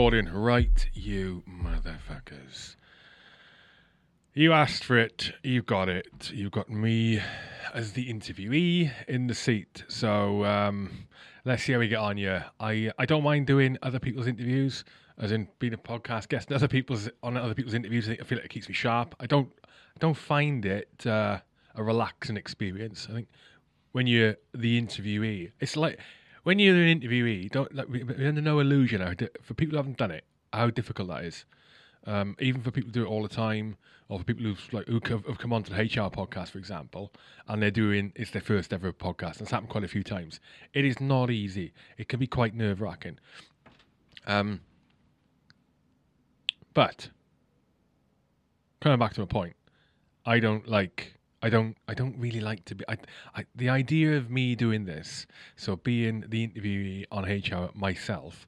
recording. Right, you motherfuckers. You asked for it. You got it. You've got me as the interviewee in the seat. So um, let's see how we get on here. I I don't mind doing other people's interviews, as in being a podcast guest. and Other people's on other people's interviews. I feel like it keeps me sharp. I don't I don't find it uh, a relaxing experience. I think when you're the interviewee, it's like when you're an interviewee. Don't like, we're under no illusion how, for people who haven't done it how difficult that is. Um, even for people who do it all the time, or for people who've like who have, have come onto the H Hour podcast, for example, and they're doing it's their first ever podcast. And it's happened quite a few times. It is not easy. It can be quite nerve wracking. Um, but coming back to my point, I don't like. I don't. I don't really like to be. I, I, the idea of me doing this, so being the interviewee on H Hour myself,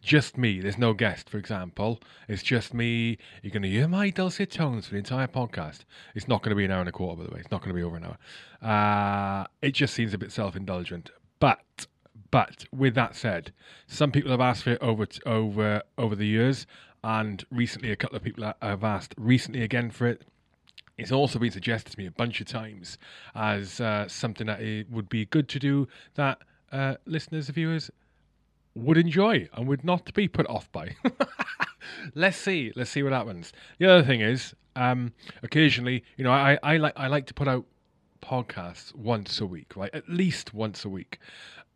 just me. There's no guest, for example. It's just me. You're going to hear my dulcet tones for the entire podcast. It's not going to be an hour and a quarter, by the way. It's not going to be over an hour. Uh, it just seems a bit self-indulgent. But, but with that said, some people have asked for it over over over the years, and recently a couple of people have asked recently again for it. It's also been suggested to me a bunch of times as uh, something that it would be good to do that uh, listeners, viewers would enjoy and would not be put off by. let's see. Let's see what happens. The other thing is, um, occasionally, you know, I, I like I like to put out podcasts once a week, right? At least once a week.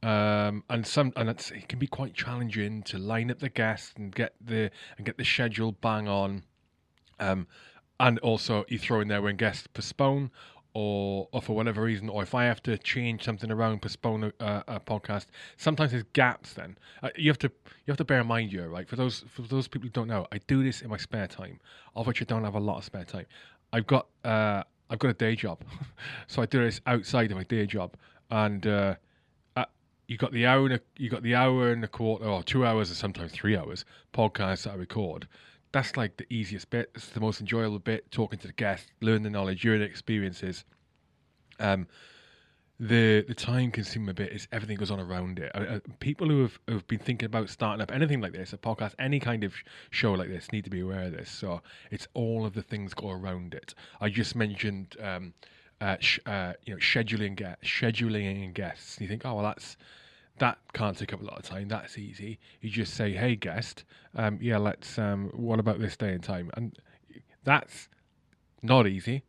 Um, and some and it can be quite challenging to line up the guests and get the and get the schedule bang on. Um, and also you throw in there when guests postpone or, or for whatever reason, or if I have to change something around, postpone a, a podcast, sometimes there's gaps. Then uh, you have to you have to bear in mind here, right? For those for those people who don't know, I do this in my spare time, of which I don't have a lot of spare time. I've got uh, I've got a day job, so I do this outside of my day job, and uh, uh, you got the hour and a, you got the hour and a quarter, or two hours, or sometimes three hours podcasts that I record that's like the easiest bit. It's the most enjoyable bit. Talking to the guests, learn the knowledge, hearing the experiences. Um, the the time consuming bit is everything goes on around it. Uh, uh, people who have, have been thinking about starting up anything like this, a podcast, any kind of show like this, need to be aware of this. So it's all of the things go around it. I just mentioned. Um, uh, sh- uh, you know, scheduling guests, scheduling guests. You think, oh well, that's that can't take up a lot of time. That's easy. You just say, "Hey, guest, um, yeah, let's. Um, what about this day and time?" And that's not easy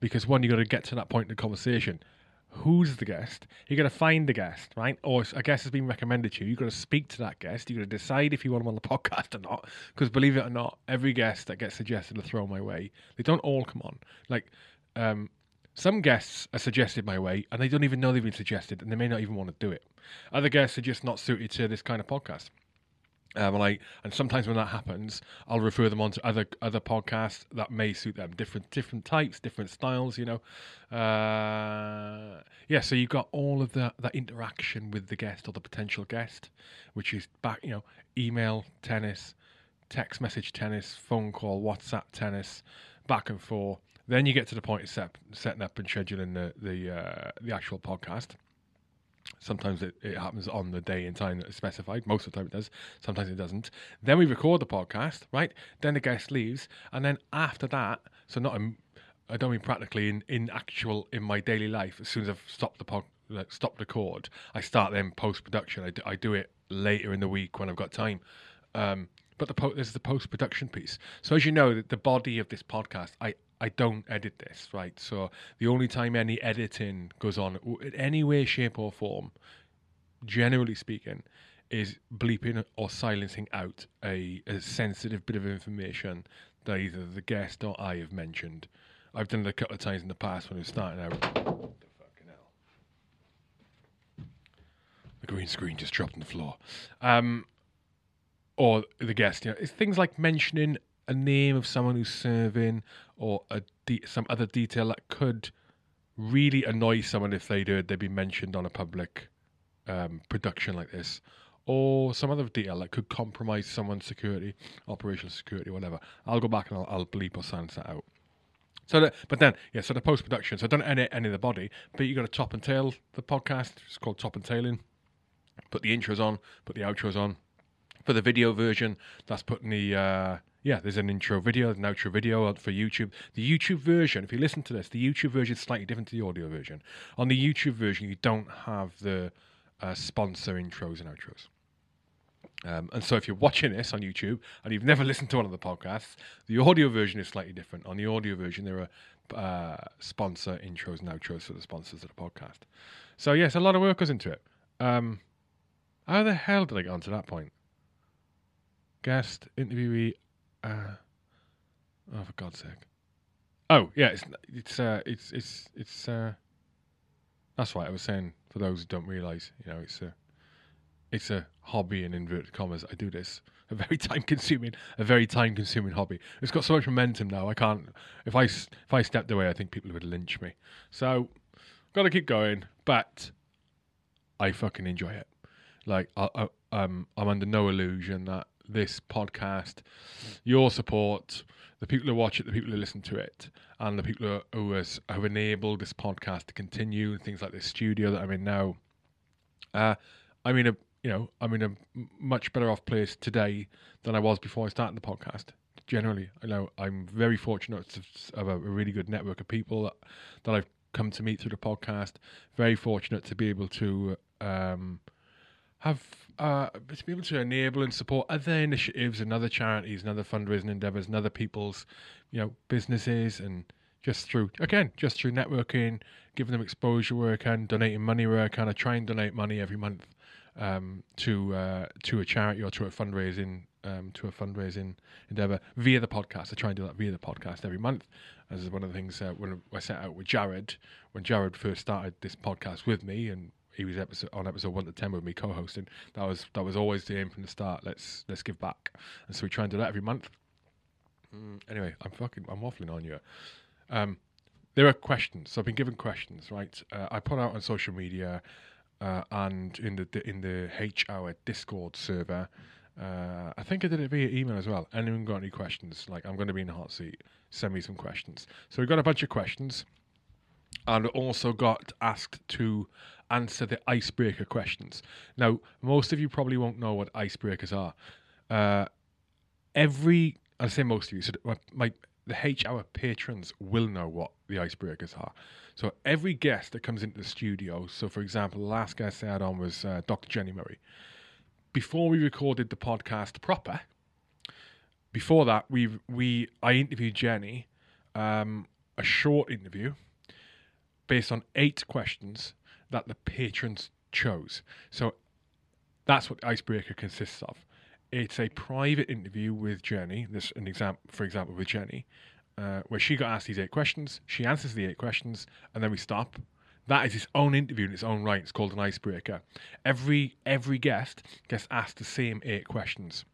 because one, you got to get to that point in the conversation. Who's the guest? You got to find the guest, right? Or a guest has been recommended to you. You got to speak to that guest. You got to decide if you want them on the podcast or not. Because believe it or not, every guest that gets suggested to throw my way, they don't all come on. Like, um, some guests are suggested my way, and they don't even know they've been suggested, and they may not even want to do it. Other guests are just not suited to this kind of podcast. Um, and I and sometimes when that happens, I'll refer them on to other other podcasts that may suit them. Different different types, different styles. You know, uh, yeah. So you've got all of that that interaction with the guest or the potential guest, which is back. You know, email tennis, text message tennis, phone call, WhatsApp tennis, back and forth. Then you get to the point of set, setting up and scheduling the the uh, the actual podcast. Sometimes it, it happens on the day and time that is specified. Most of the time it does. Sometimes it doesn't. Then we record the podcast, right? Then the guest leaves, and then after that, so not in, I don't mean practically in, in actual in my daily life. As soon as I've stopped the pod, like, stopped record, I start then post production. I do, I do it later in the week when I've got time. Um, but the po- there's the post production piece. So as you know, the, body of this podcast, I I don't edit this, right? So the only time any editing goes on in any way, shape, or form, generally speaking, is bleeping or silencing out a, a sensitive bit of information that either the guest or I have mentioned. I've done it a couple of times in the past when I was starting out. The fucking hell. The green screen just dropped on the floor. Um, or the guest, you know, it's things like mentioning a name of someone who's serving or a de- some other detail that could really annoy someone if they'd heard they'd be mentioned on a public um, production like this, or some other detail that could compromise someone's security, operational security, whatever. I'll go back and I'll, I'll bleep or silence that out. So, but then, yeah, so the post production. So don't edit any of the body, but you got to top and tail the podcast. It's called top and tailing. Put the intros on, put the outros on, For the video version, that's putting the uh, yeah, there's an intro video, an outro video for YouTube. The YouTube version, if you listen to this, the YouTube version is slightly different to the audio version. On the YouTube version, you don't have the uh, sponsor intros and outros. Um, and so if you're watching this on YouTube and you've never listened to one of the podcasts, the audio version is slightly different. On the audio version, there are uh, sponsor intros and outros for the sponsors of the podcast. So yes, a lot of work goes into it. Um, how the hell did I get onto that point? Guest, interviewee, uh, oh for God's sake. Oh yeah, it's it's uh, it's it's it's uh, that's why I was saying for those who don't realise, you know, it's a it's a hobby in inverted commas. I do this. A very time consuming, a very time consuming hobby. It's got so much momentum now. I can't. If I if I stepped away, I think people would lynch me. So, got to keep going. But I fucking enjoy it. Like I, I, um, I'm under no illusion that this podcast, your support, the people who watch it, the people who listen to it, and the people who, has, have enabled this podcast to continue, and things like this studio that I'm in now. Uh, I'm in a you know I'm in a much better off place today than I was before I started the podcast. Generally, I know I'm very fortunate to have a, a really good network of people that, that I've come to meet through the podcast. Very fortunate to be able to um, have uh, to be able to enable and support other initiatives and other charities and other fundraising endeavors and other people's, you know, businesses and just through again, just through networking, giving them exposure where I can, donating money where I can. I try and donate money every month um, to uh, to a charity or to a fundraising um, to a fundraising endeavor via the podcast. I try and do that via the podcast every month. As is one of the things uh, when I set out with Jared, when Jared first started this podcast with me and he was episode, on episode one to ten with me co-hosting. That was that was always the aim from the start. Let's let's give back, and so we try and do that every month. Mm, anyway, I'm fucking I'm waffling on you. Um, there are questions. So I've been given questions, right? Uh, I put out on social media uh, and in the in the H Hour Discord server. Uh, I think I did it via email as well. Anyone got any questions? Like I'm going to be in the hot seat. Send me some questions. So we got a bunch of questions, and also got asked to answer the icebreaker questions. Now, most of you probably won't know what icebreakers are. Uh, every, I say most of you, so my, the H Hour patrons will know what the icebreakers are. So every guest that comes into the studio, so for example, the last guest I had on was uh, Dr. Jenny Murray. Before we recorded the podcast proper, before that, we we I interviewed Jenny, um, a short interview based on eight questions that the patrons chose. So that's what icebreaker consists of. It's a private interview with Jenny. This an example, for example, with Jenny, uh, where she got asked these eight questions. She answers the eight questions, and then we stop. That is its own interview in its own right. It's called an icebreaker. Every every guest gets asked the same eight questions.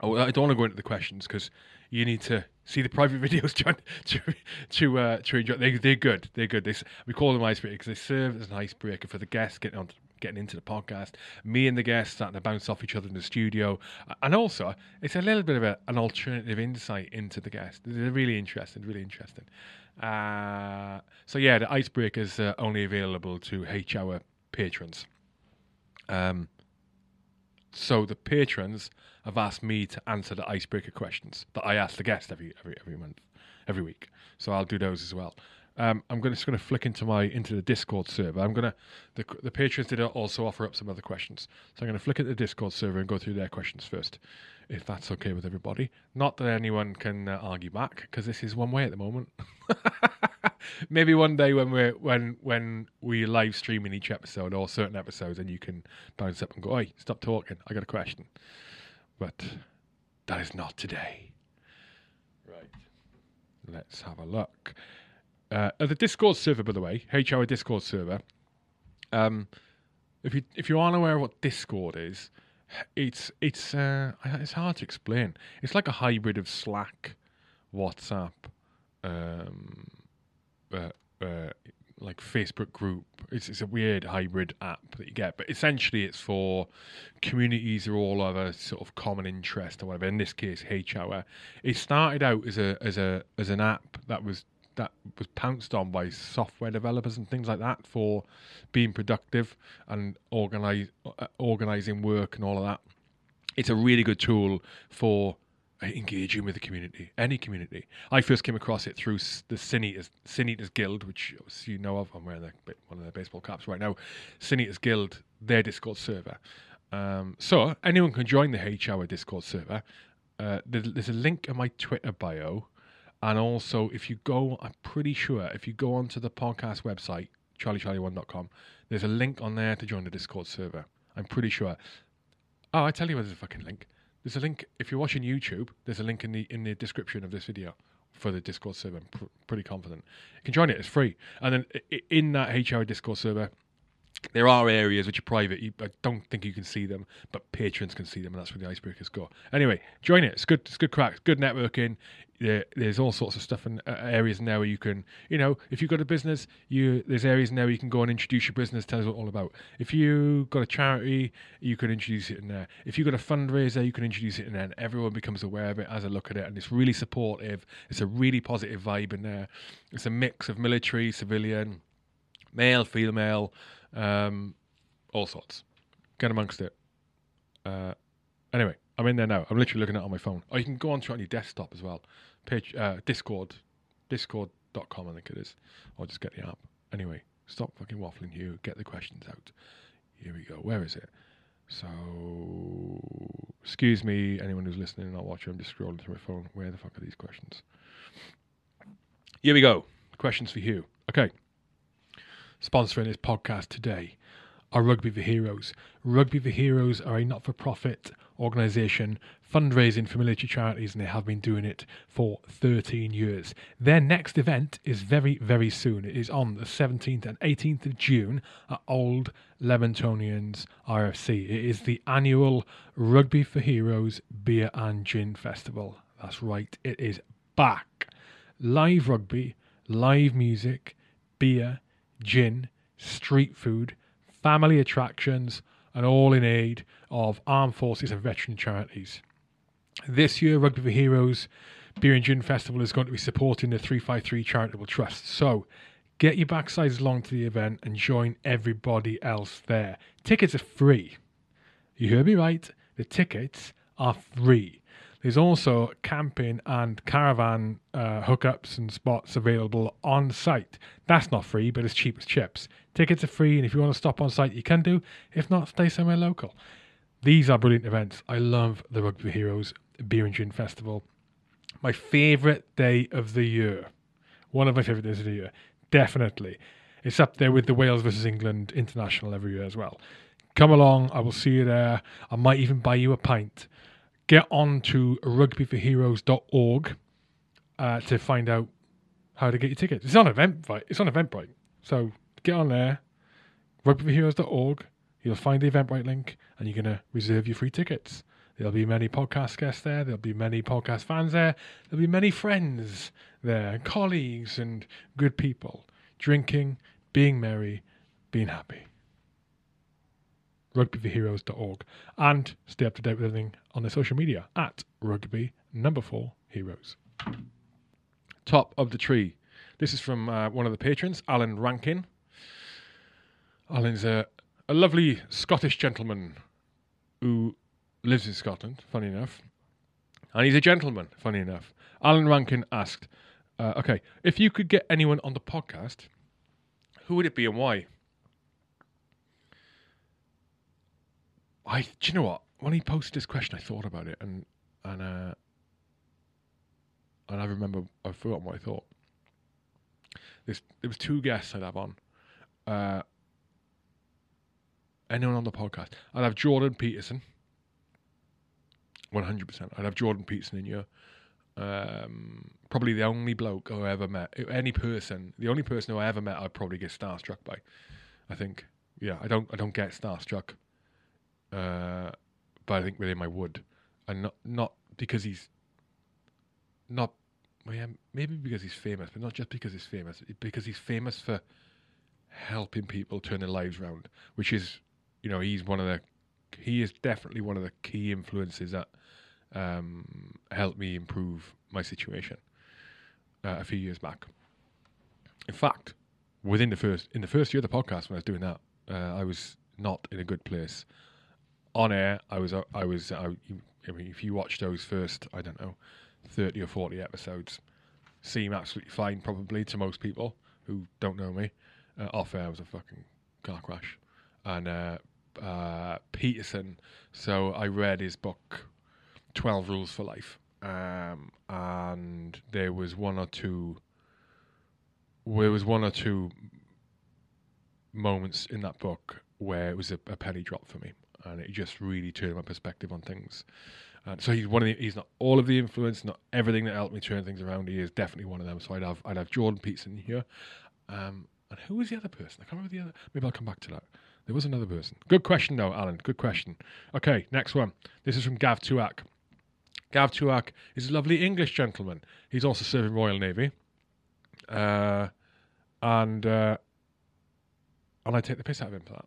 Oh, I don't want to go into the questions because you need to see the private videos to to to, uh, to enjoy. They they're good. They're good. They, we call them icebreakers because they serve as an icebreaker for the guests getting on getting into the podcast. Me and the guests starting to bounce off each other in the studio, and also it's a little bit of a, an alternative insight into the guest. They're really interesting. Really interesting. Uh, so yeah, the icebreakers are only available to H Hour patrons. Um, so the patrons have asked me to answer the icebreaker questions that I ask the guest every every every month, every week. So I'll do those as well. Um, I'm to just going to flick into my into the Discord server. I'm going to the the patrons did also offer up some other questions, so I'm going to flick at the Discord server and go through their questions first, if that's okay with everybody. Not that anyone can uh, argue back because this is one way at the moment. Maybe one day when we're when when we live stream in each episode or certain episodes, and you can bounce up and go, "Oi, stop talking! I got a question." But that is not today. Right. Let's have a look. Uh, the Discord server, by the way, H Hour Discord server. Um, if you if you aren't aware of what Discord is, it's it's uh, it's hard to explain. It's like a hybrid of Slack, WhatsApp, um, uh, uh, like Facebook group. It's it's a weird hybrid app that you get, but essentially it's for communities or all other sort of common interest or whatever. In this case, H Hour. It started out as a as a as an app that was that was pounced on by software developers and things like that for being productive and organize uh, organizing work and all of that. it's a really good tool for engaging with the community, any community. I first came across it through the Sin Eaters, Guild, which you know of. I'm wearing the, one of their baseball caps right now. Sin Eaters Guild, their Discord server. Um, so anyone can join the H Hour Discord server. Uh, there's, there's a link in my Twitter bio. And also, if you go, I'm pretty sure, if you go onto the podcast website, charliecharlie1.com, there's a link on there to join the Discord server. I'm pretty sure. Oh, I tell you, where there's a fucking link. There's a link if you're watching YouTube. There's a link in the in the description of this video for the Discord server. I'm pr- pretty confident you can join it. It's free, and then in that H Hour Discord server, there are areas which are private. You, I don't think you can see them, but patrons can see them, and that's where the icebreakers go. Anyway, join it. It's good. It's good crack. Good networking. There, there's all sorts of stuff in uh, areas now where you can, you know, if you've got a business, you there's areas now where you can go and introduce your business, tell us what all about. If you've got a charity, you can introduce it in there. If you've got a fundraiser, you can introduce it in there, and everyone becomes aware of it as a look at it, and it's really supportive. It's a really positive vibe in there. It's a mix of military, civilian, male, female, um, all sorts. Get amongst it. Uh, anyway, I'm in there now. I'm literally looking at it on my phone. Oh, you can go on to it on your desktop as well. Page uh, Discord, discord.com, I think it is. Or just get the app. Anyway, stop fucking waffling, Hugh. Get the questions out. Here we go. Where is it? So, excuse me, anyone who's listening and not watching. I'm just scrolling through my phone. Where the fuck are these questions? Here we go. Questions for Hugh. Okay. Sponsoring this podcast today are Rugby for Heroes. Rugby for Heroes are a not for profit organisation fundraising for military charities, and they have been doing it for 13 years. Their next event is very, very soon. It is on the 17th and 18th of June at Old Leamingtonians RFC. It is the annual Rugby for Heroes Beer and Gin Festival. That's right, it is back. Live rugby, live music, beer, gin, street food, family attractions, and all in aid of armed forces and veteran charities. This year, Rugby for Heroes Beer and Gin Festival is going to be supporting the 353 Charitable Trust. So get your backsides along to the event and join everybody else there. Tickets are free. You heard me right. The tickets are free. There's also camping and caravan uh, hookups and spots available on site. That's not free, but it's cheap as chips. Tickets are free, and if you want to stop on site, you can do. If not, stay somewhere local. These are brilliant events. I love the Rugby Heroes Beer and Gin Festival. My favourite day of the year. One of my favourite days of the year. Definitely. It's up there with the Wales versus England international every year as well. Come along, I will see you there. I might even buy you a pint. Get on to rugbyforheroes.org uh, to find out how to get your tickets. It's on Eventbrite. It's on Eventbrite. So get on there, rugbyforheroes.org. You'll find the Eventbrite link and you're going to reserve your free tickets. There'll be many podcast guests there. There'll be many podcast fans there. There'll be many friends there, colleagues and good people drinking, being merry, being happy. Rugbyforheroes.org and stay up to date with everything on the social media at rugby number four heroes. Top of the tree. This is from uh, one of the patrons, Alan Rankin. Alan's a, a lovely Scottish gentleman who lives in Scotland, funny enough. And he's a gentleman, funny enough. Alan Rankin asked, uh, okay, if you could get anyone on the podcast, who would it be and why? I, do you know what? When he posted this question, I thought about it, and and uh, and I remember I've forgotten what I thought. There's there was two guests I'd have on. Uh, anyone on the podcast? I'd have Jordan Peterson. One hundred percent. I'd have Jordan Peterson in here. Um, probably the only bloke I ever met. Any person, the only person who I ever met, I'd probably get starstruck by. I think. Yeah, I don't. I don't get starstruck. Uh, but I think him I would, and not not because he's not. Well, yeah, maybe because he's famous, but not just because he's famous. Because he's famous for helping people turn their lives around, which is, you know, he's one of the. He is definitely one of the key influences that um, helped me improve my situation uh, a few years back. In fact, within the first in the first year of the podcast when I was doing that, uh, I was not in a good place. On air, I was uh, I was I, I mean, if you watch those first, I don't know, thirty or forty episodes, seem absolutely fine probably to most people who don't know me. Uh, off air was a fucking car crash, and uh, uh, Peterson. So I read his book, Twelve Rules for Life, um, and there was one or two. There was one or two moments in that book where it was a, a penny drop for me, and it just really turned my perspective on things. So he's one of the, he's not all of the influence, not everything that helped me turn things around. He is definitely one of them. So I'd have I'd have Jordan Peterson here. Um, and who was the other person? I can't remember the other. Maybe I'll come back to that. There was another person. Good question though, Alan. Good question. Okay, next one. This is from Gav Tuak. Gav Tuak is a lovely English gentleman. He's also serving Royal Navy. Uh, and uh, and I take the piss out of him for that.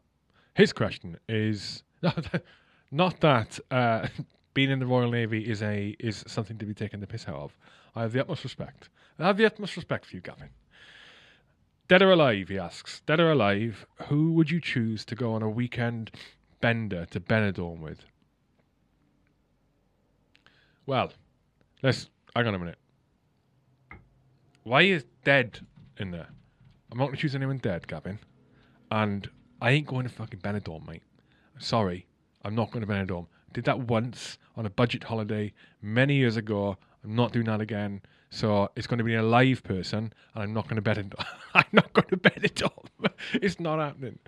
His question is not that uh, being in the Royal Navy is a is something to be taken the piss out of. I have the utmost respect. I have the utmost respect for you, Gavin. Dead or alive, he asks. Dead or alive, who would you choose to go on a weekend bender to Benidorm with? Well, let's hang on a minute. Why is dead in there? I'm not to choose anyone dead, Gavin. And I ain't going to fucking Benidorm, mate. Sorry, I'm not going to Benidorm. Did that once on a budget holiday many years ago. I'm not doing that again. So it's going to be a live person, and I'm not going to bet it. I'm not going to bet it on. it's not happening.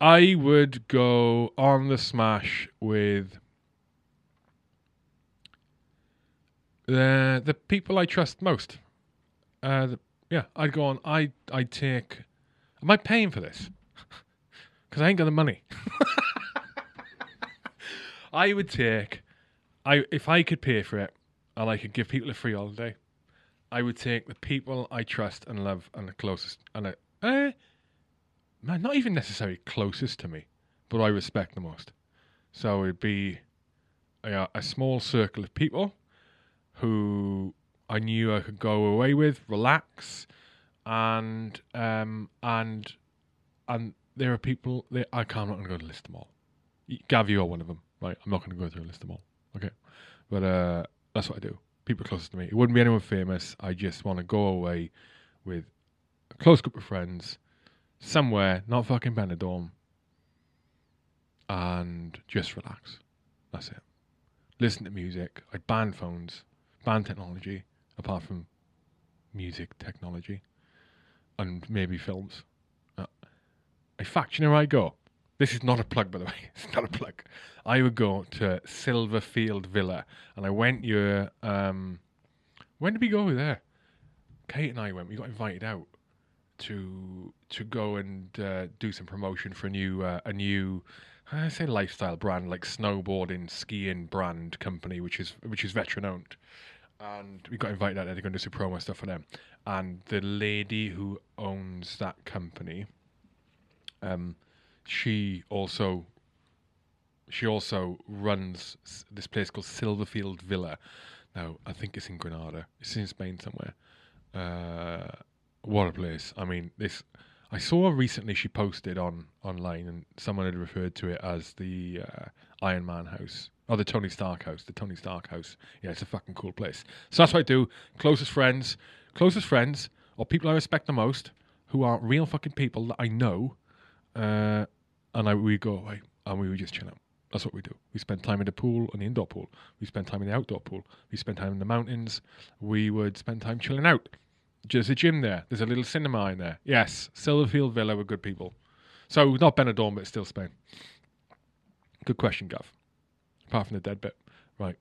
I would go on the smash with the the people I trust most. Uh, the, yeah, I'd go on. I I take. Am I paying for this? Because I ain't got the money. I would take. I if I could pay for it, and I could give people a free holiday, I would take the people I trust and love and the closest and a, eh, man, not even necessarily closest to me, but I respect the most. So it'd be a, a small circle of people who I knew I could go away with, relax, and um and and there are people that I can't. I'm not going to list them all. Gav, you are one of them, right? I'm not going to go through and list them all. Okay, but uh, that's what I do. People closest to me. It wouldn't be anyone famous. I just want to go away with a close group of friends somewhere, not fucking Benidorm, and just relax. That's it. Listen to music. I ban phones, ban technology, apart from music technology, and maybe films. Uh, in fact, you know where I go? This is not a plug, by the way. It's not a plug. I would go to Silverfield Villa, and I went here. Um, when did we go there? Kate and I went. We got invited out to to go and uh, do some promotion for a new uh, a new I say lifestyle brand like snowboarding skiing brand company which is which is veteran owned and we got invited out there to go and do some promo stuff for them and the lady who owns that company um she also she also runs this place called Silverfield Villa now I think it's in Granada it's in Spain somewhere uh what a place. I mean, this. I saw recently she posted on online, and someone had referred to it as the uh, Iron Man house or the Tony Stark house. The Tony Stark house. Yeah, it's a fucking cool place. So that's what I do. Closest friends, closest friends, or people I respect the most, who are real fucking people that I know, uh, and I we go away and we would just chill out. That's what we do. We spend time in the pool, in the indoor pool. We spend time in the outdoor pool. We spend time in the mountains. We would spend time chilling out. There's a gym there. There's a little cinema in there. Yes, Silverfield Villa were good people. So not Benidorm, but still Spain. Good question, Gav. Apart from the dead bit, right?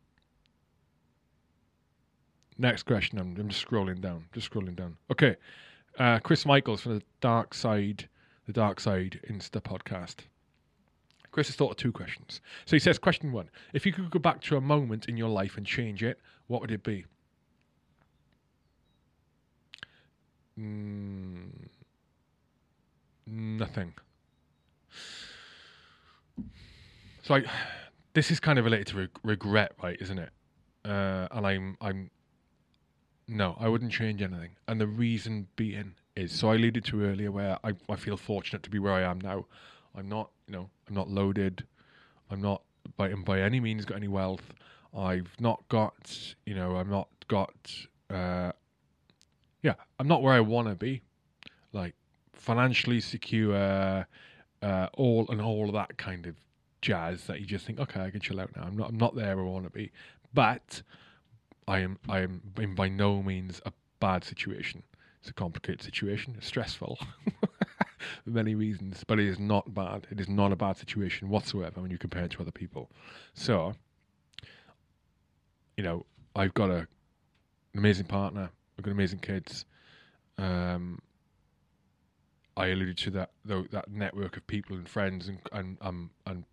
Next question. I'm, I'm just scrolling down. Just scrolling down. Okay, uh, Chris Michaels from the Dark Side, the Dark Side Insta podcast. Chris has thought of two questions. So he says, question one: If you could go back to a moment in your life and change it, what would it be? Mm, nothing. So I, this is kind of related to reg- regret, right? Isn't it? Uh, and I'm, I'm. No, I wouldn't change anything. And the reason being is, so I alluded to earlier, where I, I feel fortunate to be where I am now. I'm not, you know, I'm not loaded. I'm not by by any means got any wealth. I've not got, you know, I'm not got, uh, yeah, I'm not where I want to be, like financially secure, uh, all and all of that kind of jazz that you just think, okay, I can chill out now. I'm not, I'm not there where I want to be, but I am, I am in by no means a bad situation. It's a complicated situation. It's stressful. for many reasons, but it is not bad. It is not a bad situation whatsoever when you compare it to other people. So, you know, I've got a, an amazing partner. I've got amazing kids. Um, I alluded to that though that network of people and friends and and um and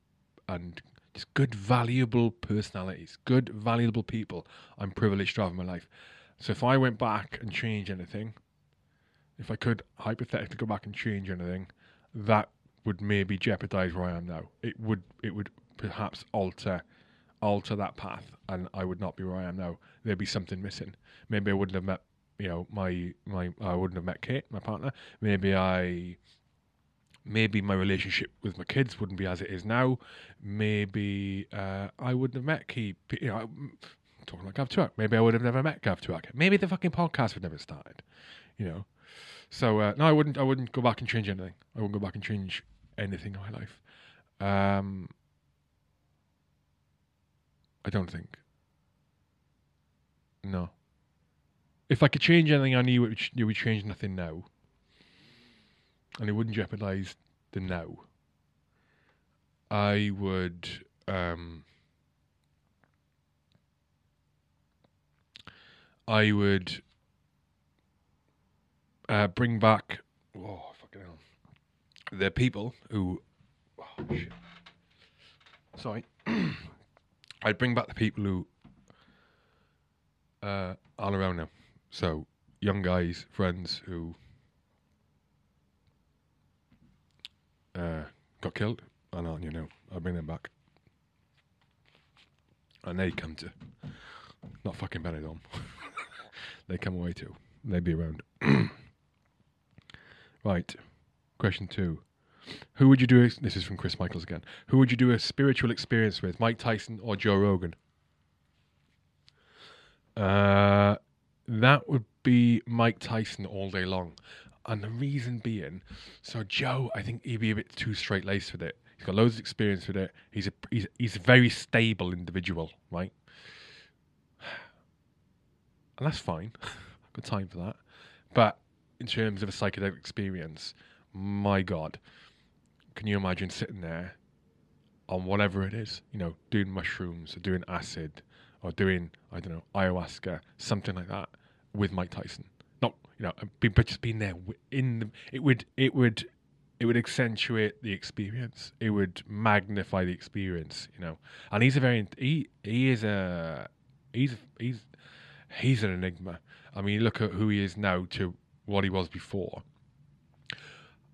and just good valuable personalities, good valuable people. I'm privileged to have in my life. So if I went back and changed anything, if I could hypothetically go back and change anything, that would maybe jeopardize where I am now. It would it would perhaps alter alter that path and I would not be where I am now. There'd be something missing. Maybe I wouldn't have met you know, my my I wouldn't have met Kate, my partner. Maybe I maybe my relationship with my kids wouldn't be as it is now. Maybe uh, I wouldn't have met Kate. You know, talking like Gav Twerk. Maybe I would have never met Gav Twerk. Maybe the fucking podcast would never started. You know, so uh, no, I wouldn't. I wouldn't go back and change anything. I wouldn't go back and change anything in my life. Um, I don't think. No. If I could change anything, I knew it would, it would change nothing now, and it wouldn't jeopardize the now. I would. Um, I would uh, bring back. Oh, fucking hell. The people who. Oh, shit. Sorry. I'd bring back the people who uh, are around now. So, young guys, friends who uh, got killed. And on, you know, I'll bring them back. And they come to. Not fucking Benidorm. they come away too. They'd be around. Right. Question two. Who would you do? This is from Chris Michaels again. Who would you do a spiritual experience with, Mike Tyson or Joe Rogan? Uh, that would be Mike Tyson all day long, and the reason being, so Joe, I think he'd be a bit too straight laced with it. He's got loads of experience with it. He's a he's he's a very stable individual, right? And that's fine. Got time for that, but in terms of a psychedelic experience, my God, can you imagine sitting there on whatever it is, you know, doing mushrooms or doing acid or doing, I don't know, ayahuasca, something like that with Mike Tyson? Not, you know, uh, but just being there in the, it would, it would, it would accentuate the experience. It would magnify the experience, you know. And he's a very, he, he is a, he's, he's, he's an enigma. I mean, look at who he is now to what he was before,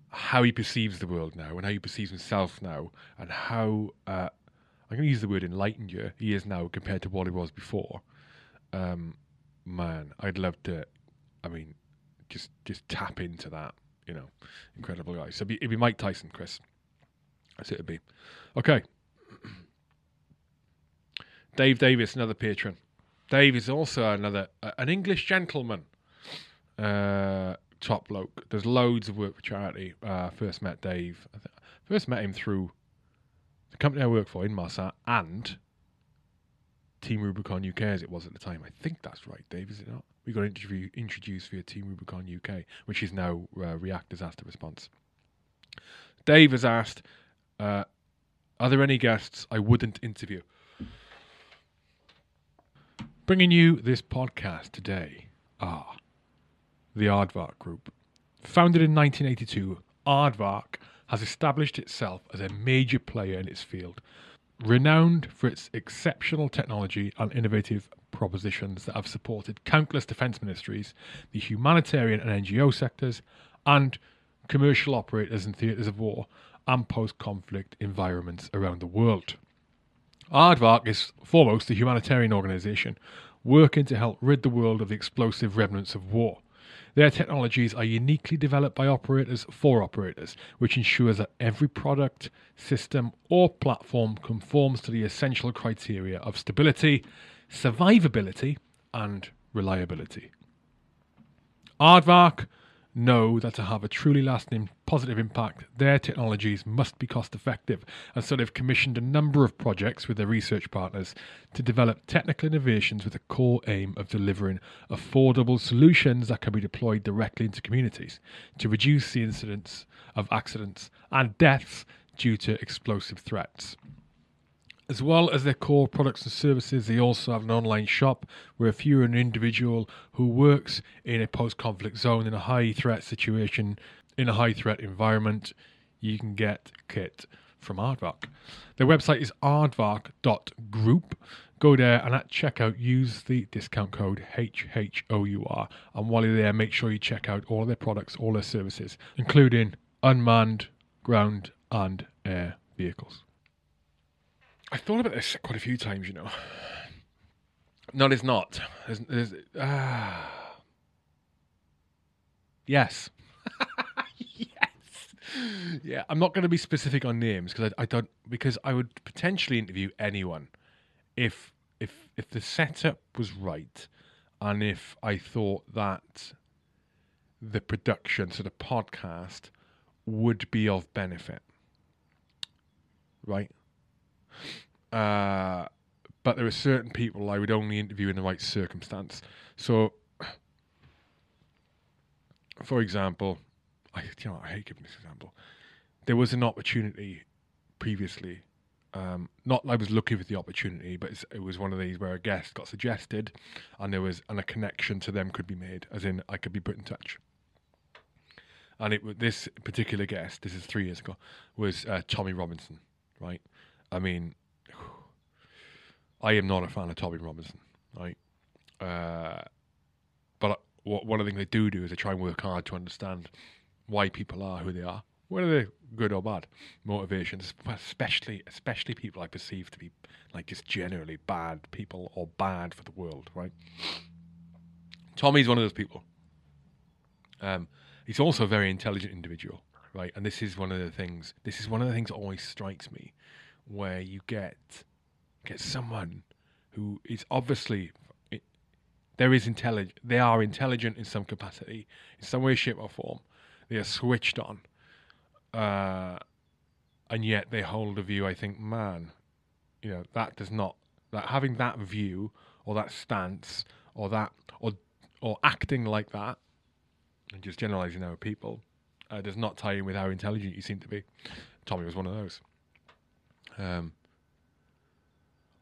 how he perceives the world now, and how he perceives himself now, and how uh, I'm going to use the word enlightened you he is now compared to what he was before. Um, man, I'd love to. I mean, just just tap into that. You know, incredible guy. So it'd be, it'd be Mike Tyson, Chris. That's it. It'd be okay. Dave Davis, another patron. Dave is also another uh, an English gentleman uh, top bloke. Does loads of work for charity. Uh, first met Dave. first met him through the company I work for Inmarsat and Team Rubicon UK as it was at the time. I think that's right, Dave, is it not? We got interview, introduced via Team Rubicon UK, which is now uh, React Disaster Response. Dave has asked, uh, are there any guests I wouldn't interview? Bringing you this podcast today are the Aardvark Group. Founded in 1982, Aardvark has established itself as a major player in its field, renowned for its exceptional technology and innovative propositions that have supported countless defence ministries, the humanitarian and NGO sectors, and commercial operators in theatres of war and post conflict environments around the world. Aardvark is foremost a humanitarian organisation working to help rid the world of the explosive remnants of war. Their technologies are uniquely developed by operators for operators, which ensures that every product, system, or platform conforms to the essential criteria of stability, survivability, and reliability. Aardvark know that to have a truly lasting positive impact, their technologies must be cost effective. And so they've commissioned a number of projects with their research partners to develop technical innovations with a core aim of delivering affordable solutions that can be deployed directly into communities to reduce the incidence of accidents and deaths due to explosive threats. As well as their core products and services, they also have an online shop where if you're an individual who works in a post conflict zone in a high threat situation, in a high threat environment, you can get kit from Aardvark. Their website is aardvark.group. Go there and at checkout use the discount code HHOUR. And while you're there, make sure you check out all their products, all their services, including unmanned ground and air vehicles. I thought about this quite a few times, you know. No, there's not. There's, there's ah. Yes. yes. Yeah, I'm not going to be specific on names because I, I don't because I would potentially interview anyone if if if the setup was right and if I thought that the production, so the podcast, would be of benefit. Right? Uh, but there are certain people I would only interview in the right circumstance. So, for example, I you know I hate giving this example. There was an opportunity previously. Um, not I was looking for the opportunity, but it was one of these where a guest got suggested, and there was and a connection to them could be made, as in I could be put in touch. And it this particular guest, this is three years ago, was uh, Tommy Robinson, right? I mean, I am not a fan of Tommy Robinson, right? Uh, but what, one of the things they do do is they try and work hard to understand why people are who they are, whether they're good or bad motivations, especially especially people I perceive to be like just generally bad people or bad for the world, right? Tommy's one of those people. Um, he's also a very intelligent individual, right? And this is one of the things. This is one of the things that always strikes me, where you get get someone who is obviously there is intelligent they are intelligent in some capacity in some way shape or form. They are switched on. Uh, and yet they hold a view i think man you know that does not that having that view or that stance or that or or acting like that and just generalizing our people uh, does not tie in with how intelligent you seem to be. Tommy was one of those um,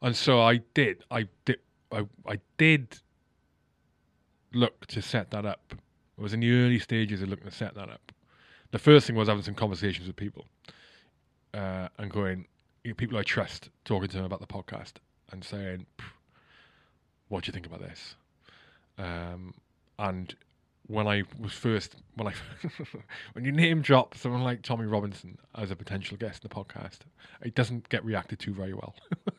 and so I did. I did. I, I did look to set that up. I was in the early stages of looking to set that up. The first thing was having some conversations with people uh, and going, you know, people I trust, talking to them about the podcast and saying, "What do you think about this?" Um, and when I was first when I when you name drop someone like Tommy Robinson as a potential guest in the podcast, it doesn't get reacted to very well.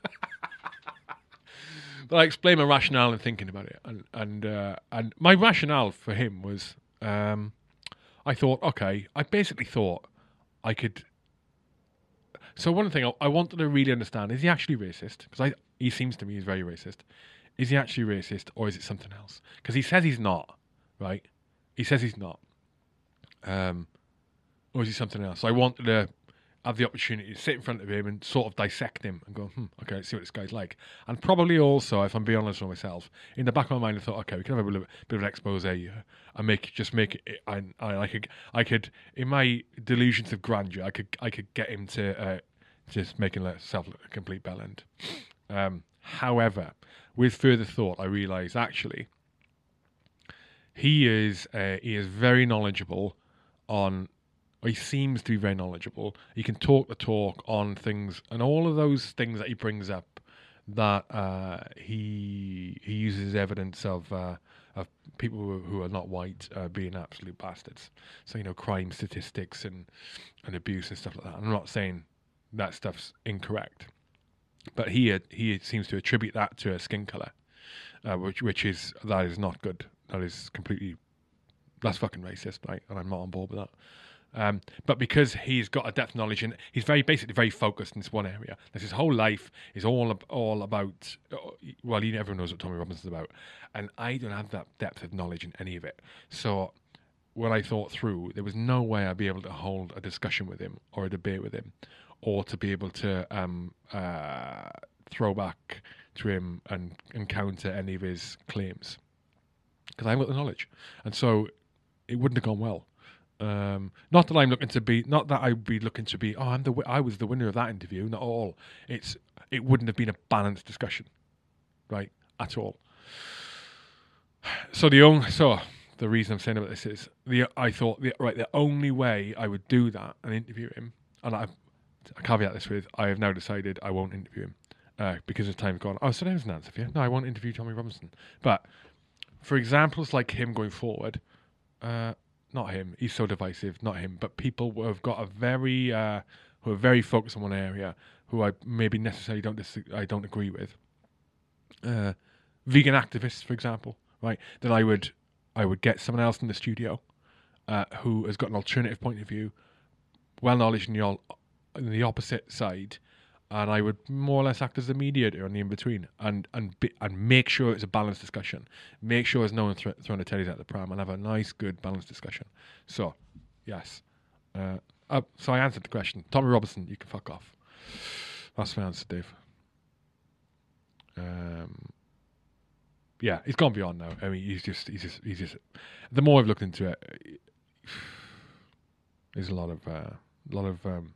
but I explained my rationale and thinking about it, and and uh, and my rationale for him was, um, I thought, okay, I basically thought I could. So one thing I, I wanted to really understand is he actually racist? Because he seems to me he's very racist. Is he actually racist, or is it something else? Because he says he's not, right? He says he's not. Um, or is he something else? I wanted to have the opportunity to sit in front of him and sort of dissect him and go, hmm, okay, let's see what this guy's like. And probably also, if I'm being honest with myself, in the back of my mind, I thought, okay, we can have a bit of, an expose and make just make it. I, I, I could, I could, in my delusions of grandeur, I could, I could get him to uh, just making himself look a complete bellend. Um, however, with further thought, I realised actually he is uh, he is very knowledgeable on he seems to be very knowledgeable. He can talk the talk on things, and all of those things that he brings up that uh, he he uses evidence of uh, of people who are, who are not white uh, being absolute bastards. So you know, crime statistics and and abuse and stuff like that. I'm not saying that stuff's incorrect, but he he seems to attribute that to a skin color, uh, which which is that is not good. That is completely that's fucking racist, right? And I'm not on board with that. Um, but because he's got a depth of knowledge and he's very basically very focused in this one area. That's his whole life is all all about. Uh, well, he never knows what Tommy Robinson's about, and I don't have that depth of knowledge in any of it. So when I thought through, there was no way I'd be able to hold a discussion with him or a debate with him, or to be able to um, uh, throw back to him and, and counter any of his claims because I haven't got the knowledge, and so it wouldn't have gone well. Um, not that I'm looking to be, not that I'd be looking to be. Oh, I'm the, I was the winner of that interview. Not at all. It's, it wouldn't have been a balanced discussion, right, at all. So the only, so the reason I'm saying about this is the I thought the, right the only way I would do that and interview him, and I, I caveat this with I have now decided I won't interview him uh, because as time's gone. Oh, so there's an answer for you. No, I won't interview Tommy Robinson. But for examples like him going forward, uh, not him. He's so divisive. Not him, but people who have got a very uh, who are very focused on one area, who I maybe necessarily don't dis- I don't agree with. Uh, vegan activists, for example, right? Then I would I would get someone else in the studio uh, who has got an alternative point of view, well knowledge in the, on the opposite side, and I would more or less act as the mediator on the in between and and be, and make sure it's a balanced discussion. Make sure there's no one th- throwing the teddies at the pram and have a nice, good, balanced discussion. So, yes. Uh, uh, so I answered the question. Tommy Robinson, you can fuck off. That's my answer, Dave. Um, yeah, he's gone beyond now. I mean, he's just, he's just, he's just. The more I've looked into it, there's a lot of, uh, a lot of, um,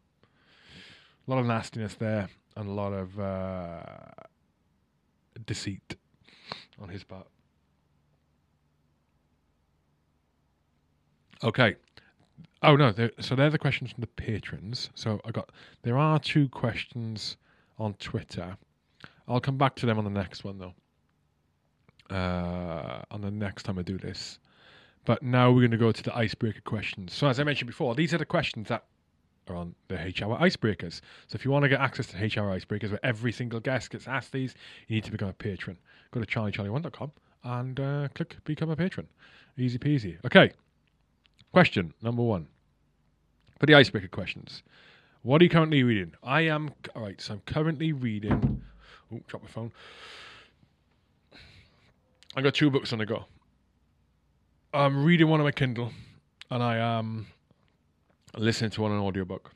a lot of nastiness there, and a lot of uh, deceit on his part. Okay. Oh no! They're, so they're the questions from the patrons. So I got there are two questions on Twitter. I'll come back to them on the next one though uh, on the next time I do this. But now we're going to go to the icebreaker questions. So, as I mentioned before, these are the questions that are on the H Hour Icebreakers. So, if you want to get access to H Hour Icebreakers, where every single guest gets asked these, you need to become a patron. Go to charliecharlie1.com and uh, click Become a Patron. Easy peasy. Okay. Question number one for the icebreaker questions. What are you currently reading? I am, all right, so I'm currently reading. Oh, drop my phone. I got two books on the go. I'm reading one on my Kindle, and I am listening to on audiobook.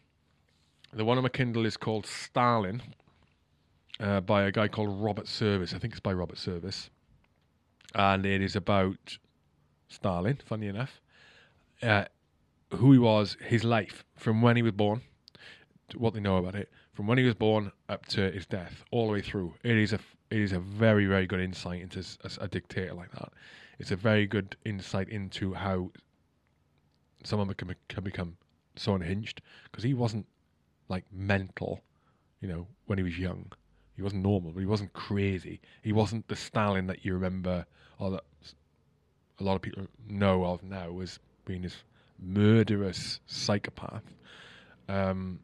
The one on my Kindle is called Stalin, uh, by a guy called Robert Service. I think it's by Robert Service, and it is about Stalin. Funny enough, uh, who he was, his life from when he was born, what they know about it, from when he was born up to his death, all the way through. It is a it is a very very good insight into a, a dictator like that. It's a very good insight into how someone can, can become so unhinged because he wasn't like mental, you know, when he was young. He wasn't normal, but he wasn't crazy. He wasn't the Stalin that you remember or that a lot of people know of now as being this murderous psychopath. Um,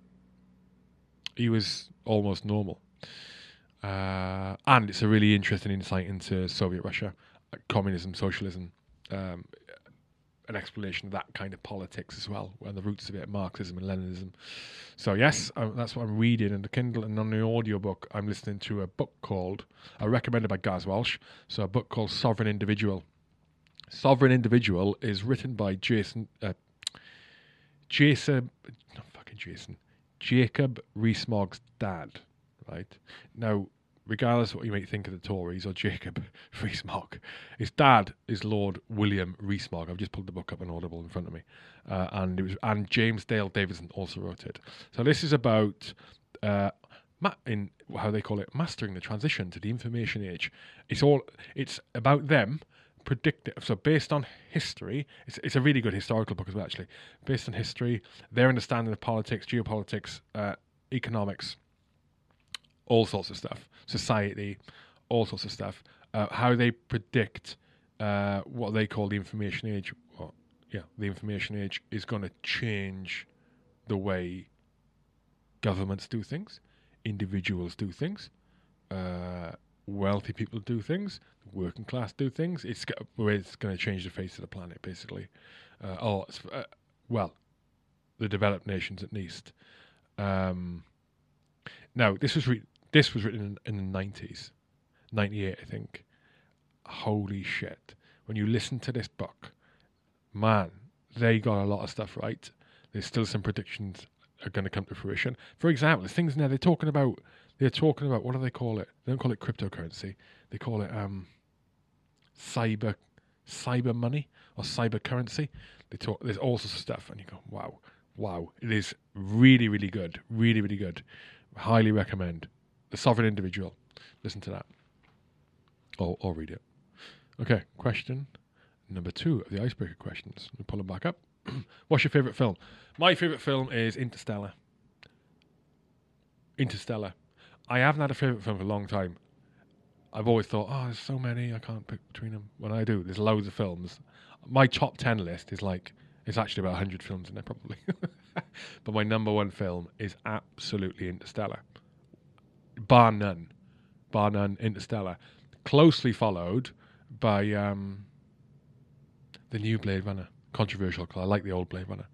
he was almost normal. Uh, and it's a really interesting insight into Soviet Russia, uh, communism, socialism, um, an explanation of that kind of politics as well, and the roots of it, Marxism and Leninism. So yes, um, that's what I'm reading in the Kindle, and on the audiobook, I'm listening to a book called, uh, recommended by Gaz Walsh, so a book called Sovereign Individual. Sovereign Individual is written by Jason, uh, Jason, not fucking Jason, Jacob Rees-Mogg's dad right? Now, regardless of what you might think of the Tories or Jacob Rees-Mogg, his dad is Lord William Rees-Mogg. I've just pulled the book up on Audible in front of me, uh, and it was and James Dale Davidson also wrote it. So this is about. Uh, in how they call it, mastering the transition to the information age. It's all. It's about them predictive. So based on history, it's, it's a really good historical book as well. Actually, based on history, their understanding of politics, geopolitics, uh, economics, all sorts of stuff, society, all sorts of stuff. Uh, how they predict uh, what they call the information age. Well, yeah, the information age is going to change the way governments do things, individuals do things, uh, wealthy people do things, working class do things. It's it's going to change the face of the planet, basically. Uh, or it's, uh, well, the developed nations at least. Um, now this was re- this was written in, the nineties, ninety eight, I think. Holy shit! When you listen to this book, man, they got a lot of stuff right. There's still some predictions are going to come to fruition. For example, there's things now they're talking about. They're talking about what do they call it? They don't call it cryptocurrency. They call it um, cyber cyber money or cyber currency. They talk. There's all sorts of stuff, and you go, wow, wow. It is really, really good. Really, really good. Highly recommend. The Sovereign Individual. Listen to that, or or read it. Okay, question number two of the icebreaker questions. Me pull them back up. What's your favorite film? My favorite film is Interstellar. Interstellar. I haven't had a favorite film for a long time. I've always thought, oh, there's so many, I can't pick between them. When I do, there's loads of films. My top 10 list is like, it's actually about 100 films in there, probably. but my number one film is absolutely Interstellar. Bar none. Bar none, Interstellar. Closely followed by um, the new Blade Runner. Controversial, because I like the old Blade Runner.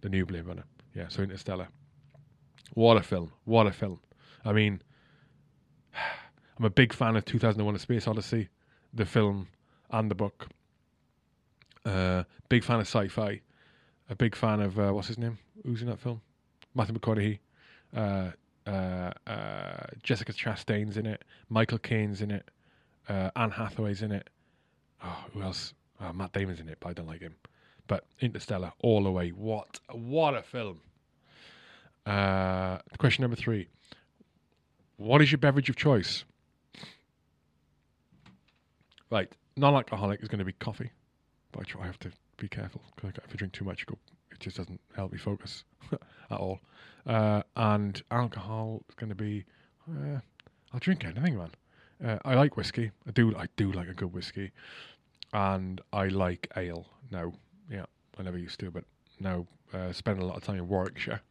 The new Blade Runner. Yeah, so Interstellar. What a film. What a film. I mean, I'm a big fan of 2001 A Space Odyssey, the film and the book. Uh, big fan of sci fi. A big fan of, uh, what's his name? Who's in that film? Matthew McConaughey. Uh, uh, uh, Jessica Chastain's in it. Michael Caine's in it. Uh, Anne Hathaway's in it. Oh, who else? Oh, Matt Damon's in it, but I don't like him. But Interstellar, all the way. What, what a film! Uh, question number three: What is your beverage of choice? Right, non-alcoholic is going to be coffee, but I try I have to be careful because if I drink too much, it just doesn't help me focus at all. Uh, and alcohol is going to be, uh, I'll drink anything, man. Uh, I like whiskey. I do. I do like a good whiskey, and I like ale now. Yeah, I never used to, but now uh, spend a lot of time in Warwickshire,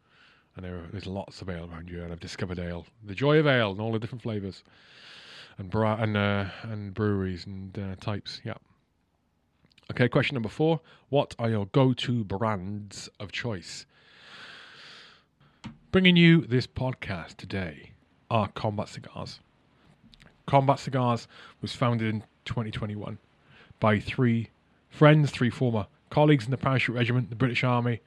and there, there's lots of ale around here, and I've discovered ale, the joy of ale, and all the different flavors, and bra- and uh, and breweries and uh, types. Yeah. Okay, question number four: What are your go-to brands of choice? Bringing you this podcast today are Combat Cigars. Combat Cigars was founded in 2021 by three friends, three former colleagues in the Parachute Regiment, the British Army,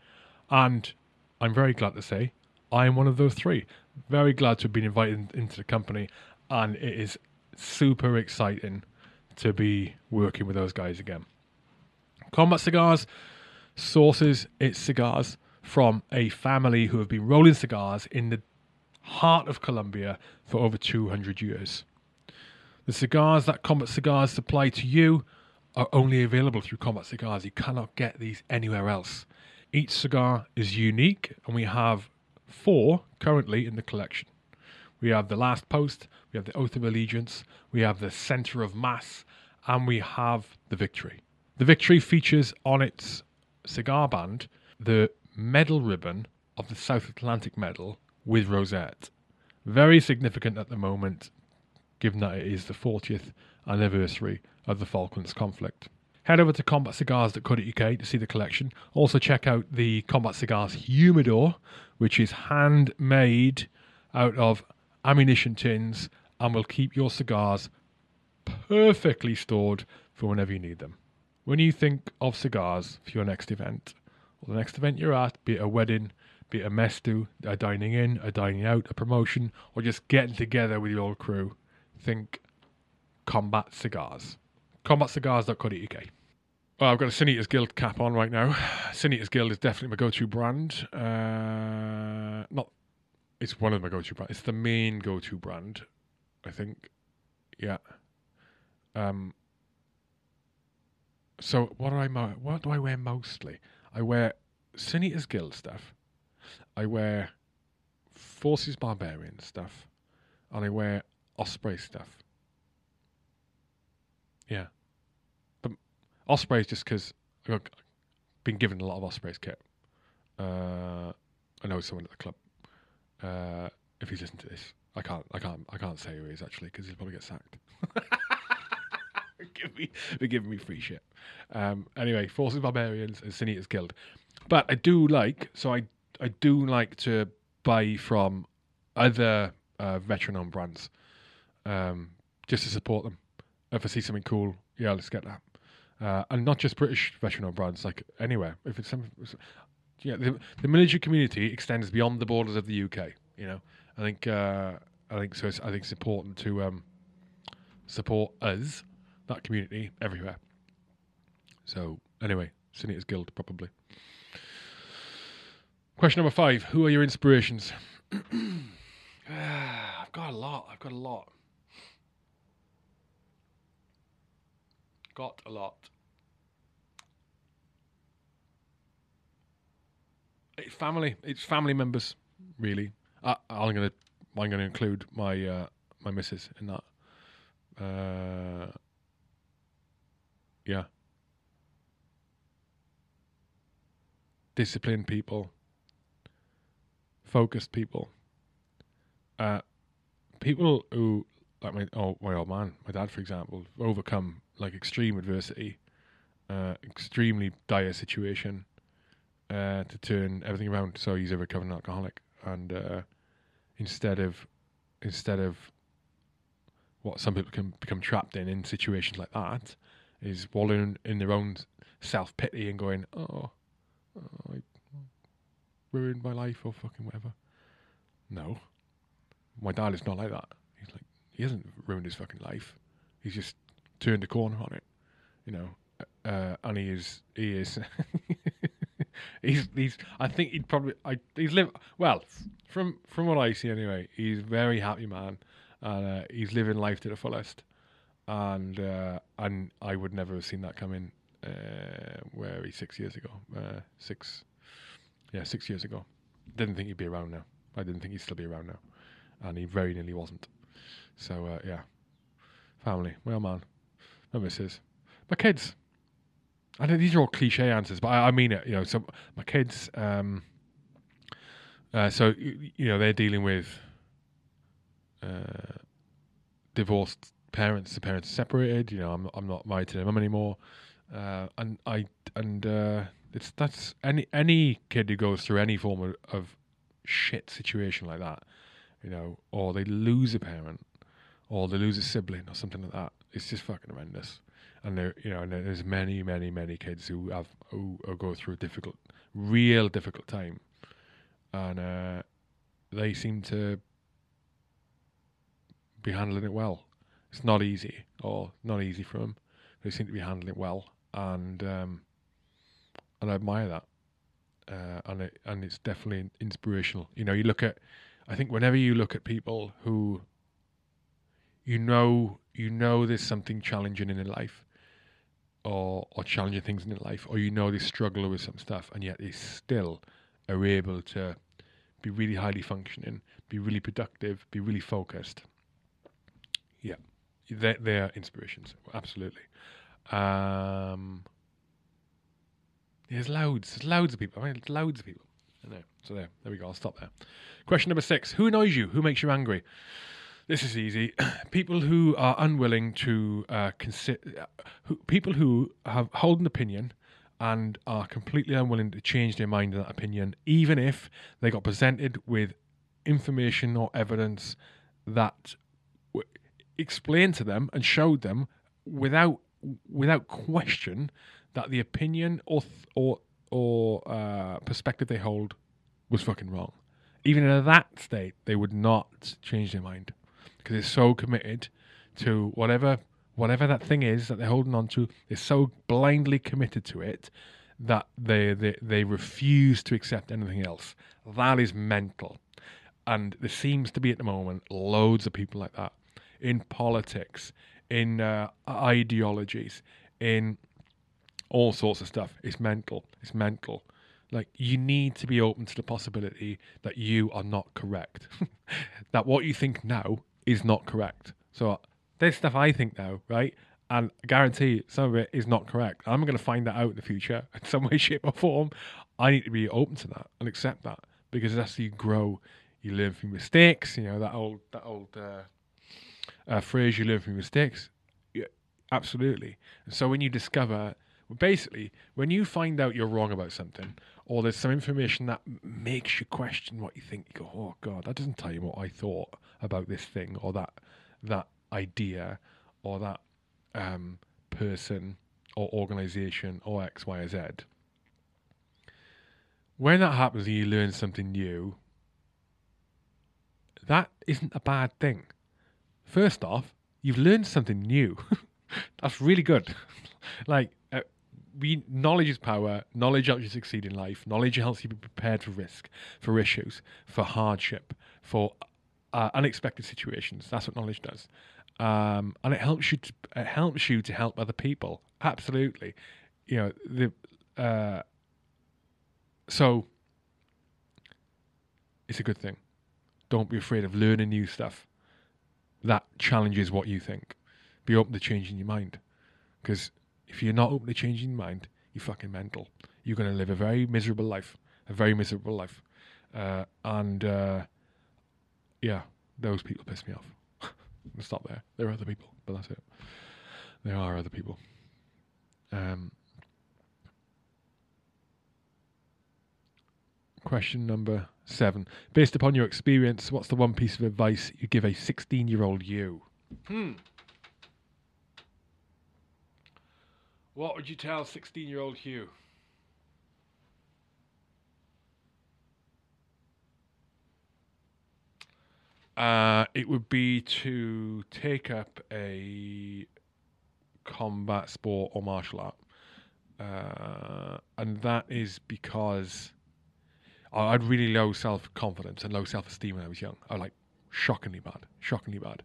and I'm very glad to say I am one of those three. Very glad to have been invited into the company, and it is super exciting to be working with those guys again. Combat Cigars sources its cigars from a family who have been rolling cigars in the heart of Colombia for over 200 years. The cigars that Combat Cigars supply to you are only available through Combat Cigars. You cannot get these anywhere else. Each cigar is unique, and we have four currently in the collection. We have the Last Post, we have the Oath of Allegiance, we have the Center of Mass, and we have the Victory. The Victory features on its cigar band the medal ribbon of the South Atlantic Medal with rosette. Very significant at the moment, given that it is the 40th anniversary of the Falklands conflict. Head over to combatcigars.co.uk to see the collection. Also, check out the Combat Cigars Humidor, which is handmade out of ammunition tins and will keep your cigars perfectly stored for whenever you need them. When you think of cigars for your next event, or the next event you're at, be it a wedding, be it a mess do, a dining in, a dining out, a promotion, or just getting together with your old crew, think Combat Cigars. CombatCigars.co.uk. Well, I've got a Sin Eaters Guild cap on right now. Sin Eaters Guild is definitely my go-to brand. Uh, not, it's one of my go-to brands. It's the main go-to brand, I think. Yeah. Um. So what do I mo- what do I wear mostly? I wear Sin Guild stuff. I wear Forces Barbarian stuff, and I wear Osprey stuff. Yeah, but Osprey is just because I've been given a lot of Osprey's kit. Uh, I know someone at the club, uh, if he's listening to this. I can't, I can't, I can't say who he is actually because he'll probably get sacked. give me, they're giving me free shit. Um, anyway, Forces Barbarians and Sin Eaters Guild. But I do like, so I, I do like to buy from other uh, veteran-owned brands, um, just to support them. If I see something cool, yeah, let's get that. Uh, and not just British veteran-owned brands, like anywhere. If it's yeah, the, the military community extends beyond the borders of the UK. You know, I think, uh, I think so. It's, I think it's important to um, support us, that community, everywhere. So anyway, Sin Eaters Guild probably. Question number five: Who are your inspirations? I've got a lot. I've got a lot. Got a lot. It's family. It's family members, really. I, I'm gonna. I'm gonna include my uh, my missus in that. Uh, yeah. Disciplined people. Focused people. Uh, people who like my oh my old man, my dad, for example, overcome like extreme adversity, uh, extremely dire situation, uh, to turn everything around. So he's a recovering alcoholic, and uh, instead of instead of what some people can become trapped in in situations like that, is wallowing in their own self pity and going, oh, oh, I ruined my life or fucking whatever. No, my dad is not like that. He's like he hasn't ruined his fucking life. He's just turned a corner on it, you know. Uh, and he is he is he's he's I think he'd probably I he's live well from from what I see anyway. He's a very happy man, and uh, he's living life to the fullest. And uh, and I would never have seen that coming. Uh, where he six years ago, uh, six, yeah, six years ago. Didn't think he'd be around now. I didn't think he'd still be around now and he very nearly wasn't. So uh, yeah, family, well man, my missus, my kids. I know these are all cliche answers, but I, I mean it. You know, so my kids. Um, uh, so you, know they're dealing with uh, divorced parents. The parents separated. You know, I'm I'm not married to their mum anymore, uh, and I and uh, it's that's any any kid who goes through any form of, of shit situation like that you know, or they lose a parent, or they lose a sibling, or something like that. It's just fucking horrendous. And there, you know, and there's many, many, many kids who have who, who go through a difficult, real difficult time, and uh, they seem to be handling it well. It's not easy, or not easy for them. They seem to be handling it well, and um, and I admire that. Uh, and it and it's definitely inspirational. You know, you look at I think whenever you look at people who you know you know there's something challenging in their life or or challenging things in their life or you know they struggle with some stuff and yet they still are able to be really highly functioning, be really productive, be really focused. Yeah. They're, they're inspirations, absolutely. Um, there's loads, there's loads of people. I mean, loads of people. So there, there we go. I'll stop there. Question number six: Who annoys you? Who makes you angry? This is easy. people who are unwilling to uh, consider, who, people who have hold an opinion and are completely unwilling to change their mind on that opinion, even if they got presented with information or evidence that explained to them and showed them without without question that the opinion or th- or or uh, perspective they hold was fucking wrong. Even in that state, they would not change their mind because they're so committed to whatever whatever that thing is that they're holding on to. They're so blindly committed to it that they they, they refuse to accept anything else. That is mental, and there seems to be at the moment loads of people like that in politics, in uh, ideologies, in all sorts of stuff. It's mental. It's mental. Like you need to be open to the possibility that you are not correct. that what you think now is not correct. So there's stuff I think now, right? And I guarantee some of it is not correct. I'm going to find that out in the future in some way, shape, or form. I need to be open to that and accept that because that's how you grow. you learn from mistakes. You know that old that old uh, uh, phrase, you learn from mistakes. Yeah, absolutely. And so when you discover, basically, when you find out you're wrong about something, or there's some information that makes you question what you think, you go, "Oh God, that doesn't tell you what I thought about this thing, or that that idea, or that um, person, or organization, or X, Y, or Z." When that happens and you learn something new, that isn't a bad thing. First off, you've learned something new. That's really good. like, uh, we knowledge is power. Knowledge helps you succeed in life. Knowledge helps you be prepared for risk, for issues, for hardship, for uh, unexpected situations. That's what knowledge does, um, and it helps you. To, it helps you to help other people. Absolutely, you know the. Uh, so it's a good thing. Don't be afraid of learning new stuff. That challenges what you think. Be open to changing your mind. Because if you're not open to changing your mind, you're fucking mental. You're going to live a very miserable life. A very miserable life. Uh, and uh, yeah, those people piss me off. stop there. There are other people, but that's it. There are other people. Um, question number seven. Based upon your experience, what's the one piece of advice you give a 16 year old you? Hmm. What would you tell 16 year old Hugh? Uh, it would be to take up a combat sport or martial art. Uh, and that is because I had really low self confidence and low self esteem when I was young. I was like shockingly bad, shockingly bad.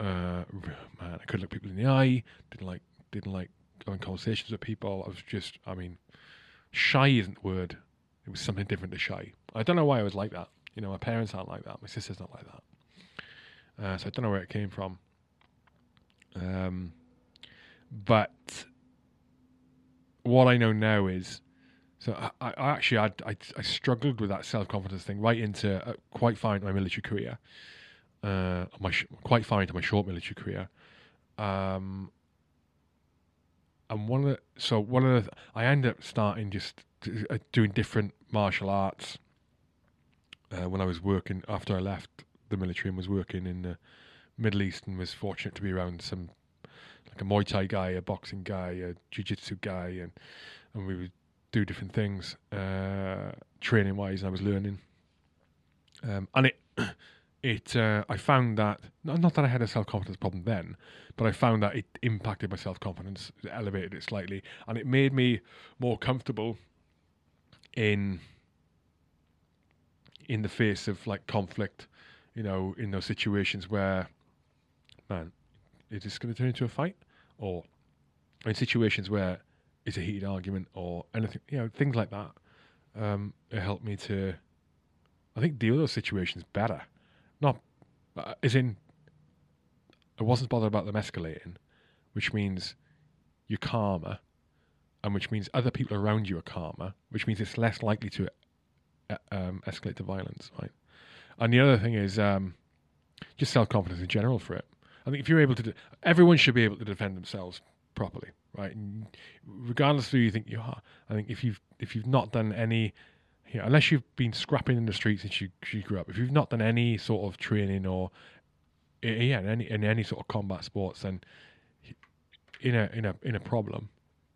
Uh, man, I couldn't look people in the eye. Didn't like, didn't like having conversations with people. I was just, I mean, shy isn't the word. It was something different to shy. I don't know why I was like that. You know, my parents aren't like that. My sister's not like that. Uh, so I don't know where it came from. Um, but what I know now is so I, I actually I, I, I, struggled with that self confidence thing right into uh, quite far into my military career, uh, my sh- quite far into my short military career, um, and one of the, so one of the I ended up starting just uh, doing different martial arts uh, when I was working after I left the military and was working in the Middle East and was fortunate to be around some like a Muay Thai guy, a boxing guy, a Jiu Jitsu guy, and and we would do different things, uh, training wise. I was learning, um, and it it uh, I found that not that I had a self confidence problem then, but I found that it impacted my self confidence, elevated it slightly, and it made me more comfortable in in the face of like conflict, you know, in those situations where, man, is this going to turn into a fight, or in situations where it's a heated argument or anything, you know, things like that. Um, it helped me to, I think, deal with those situations better. Not uh, as in, I wasn't bothered about them escalating, which means you're calmer, and which means other people around you are calmer, which means it's less likely to uh, um, escalate to violence, right? And the other thing is um, just self confidence in general for it. I think if you're able to, everyone should be able to defend themselves properly right? And regardless of who you think you are, I think if you've if you've not done any, you know, unless you've been scrapping in the streets since you, you grew up, if you've not done any sort of training or yeah, in any in any sort of combat sports, then in a in a in a problem